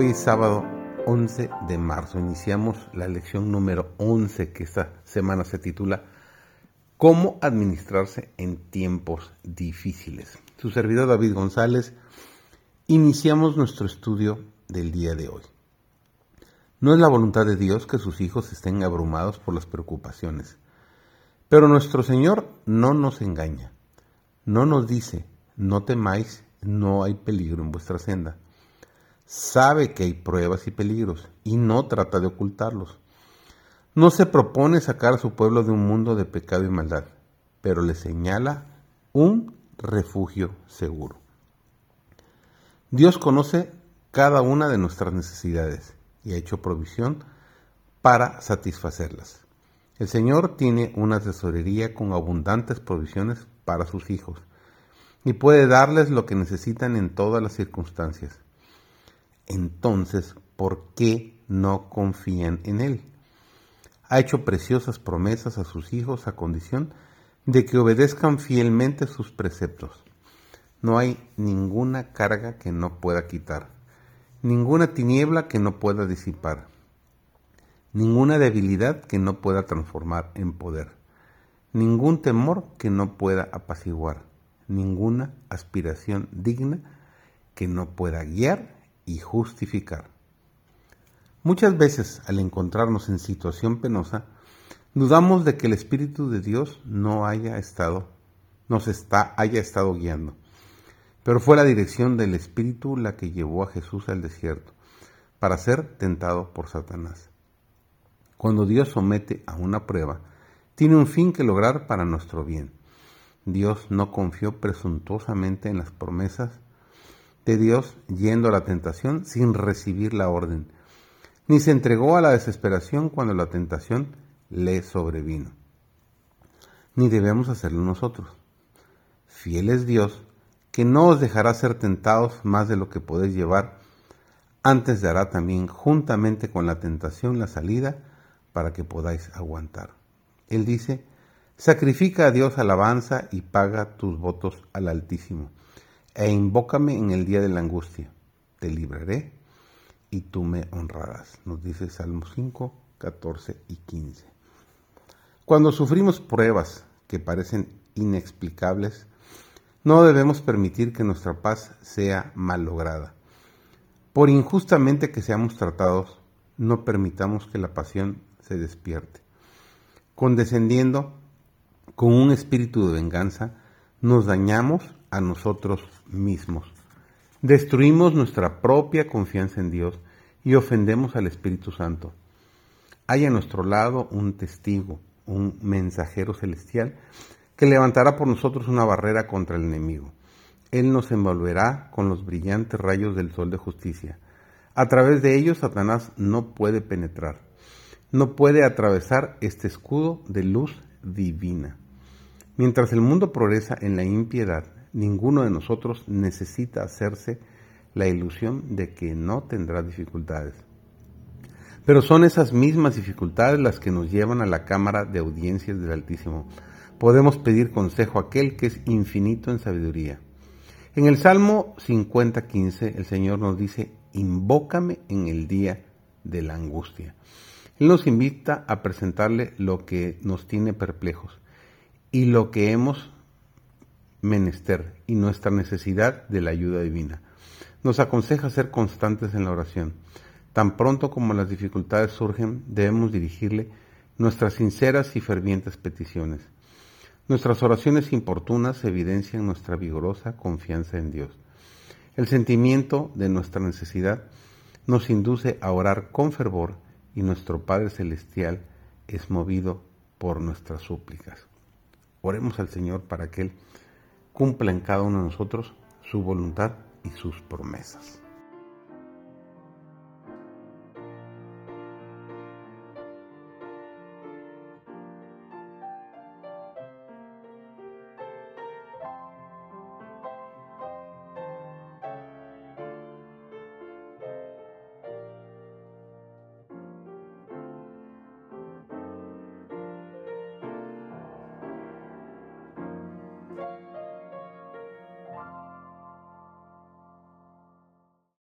Hoy es sábado 11 de marzo. Iniciamos la lección número 11 que esta semana se titula ¿Cómo administrarse en tiempos difíciles? Su servidor David González, iniciamos nuestro estudio del día de hoy. No es la voluntad de Dios que sus hijos estén abrumados por las preocupaciones, pero nuestro Señor no nos engaña. No nos dice, no temáis, no hay peligro en vuestra senda sabe que hay pruebas y peligros y no trata de ocultarlos. No se propone sacar a su pueblo de un mundo de pecado y maldad, pero le señala un refugio seguro. Dios conoce cada una de nuestras necesidades y ha hecho provisión para satisfacerlas. El Señor tiene una tesorería con abundantes provisiones para sus hijos y puede darles lo que necesitan en todas las circunstancias entonces, ¿por qué no confían en Él? Ha hecho preciosas promesas a sus hijos a condición de que obedezcan fielmente sus preceptos. No hay ninguna carga que no pueda quitar, ninguna tiniebla que no pueda disipar, ninguna debilidad que no pueda transformar en poder, ningún temor que no pueda apaciguar, ninguna aspiración digna que no pueda guiar y justificar. Muchas veces al encontrarnos en situación penosa, dudamos de que el Espíritu de Dios no haya estado, nos está, haya estado guiando. Pero fue la dirección del Espíritu la que llevó a Jesús al desierto, para ser tentado por Satanás. Cuando Dios somete a una prueba, tiene un fin que lograr para nuestro bien. Dios no confió presuntuosamente en las promesas de Dios yendo a la tentación sin recibir la orden, ni se entregó a la desesperación cuando la tentación le sobrevino. Ni debemos hacerlo nosotros. Fiel es Dios, que no os dejará ser tentados más de lo que podéis llevar, antes dará también juntamente con la tentación la salida para que podáis aguantar. Él dice, sacrifica a Dios alabanza y paga tus votos al Altísimo e invócame en el día de la angustia. Te libraré y tú me honrarás. Nos dice Salmos 5, 14 y 15. Cuando sufrimos pruebas que parecen inexplicables, no debemos permitir que nuestra paz sea malograda. Por injustamente que seamos tratados, no permitamos que la pasión se despierte. Condescendiendo con un espíritu de venganza, nos dañamos a nosotros mismos. Destruimos nuestra propia confianza en Dios y ofendemos al Espíritu Santo. Hay a nuestro lado un testigo, un mensajero celestial, que levantará por nosotros una barrera contra el enemigo. Él nos envolverá con los brillantes rayos del sol de justicia. A través de ellos Satanás no puede penetrar, no puede atravesar este escudo de luz divina. Mientras el mundo progresa en la impiedad, ninguno de nosotros necesita hacerse la ilusión de que no tendrá dificultades. Pero son esas mismas dificultades las que nos llevan a la Cámara de Audiencias del Altísimo. Podemos pedir consejo a aquel que es infinito en sabiduría. En el Salmo 50:15 el Señor nos dice, invócame en el día de la angustia. Él nos invita a presentarle lo que nos tiene perplejos y lo que hemos menester y nuestra necesidad de la ayuda divina. Nos aconseja ser constantes en la oración. Tan pronto como las dificultades surgen, debemos dirigirle nuestras sinceras y fervientes peticiones. Nuestras oraciones importunas evidencian nuestra vigorosa confianza en Dios. El sentimiento de nuestra necesidad nos induce a orar con fervor y nuestro Padre Celestial es movido por nuestras súplicas. Oremos al Señor para que Él cumpla en cada uno de nosotros su voluntad y sus promesas.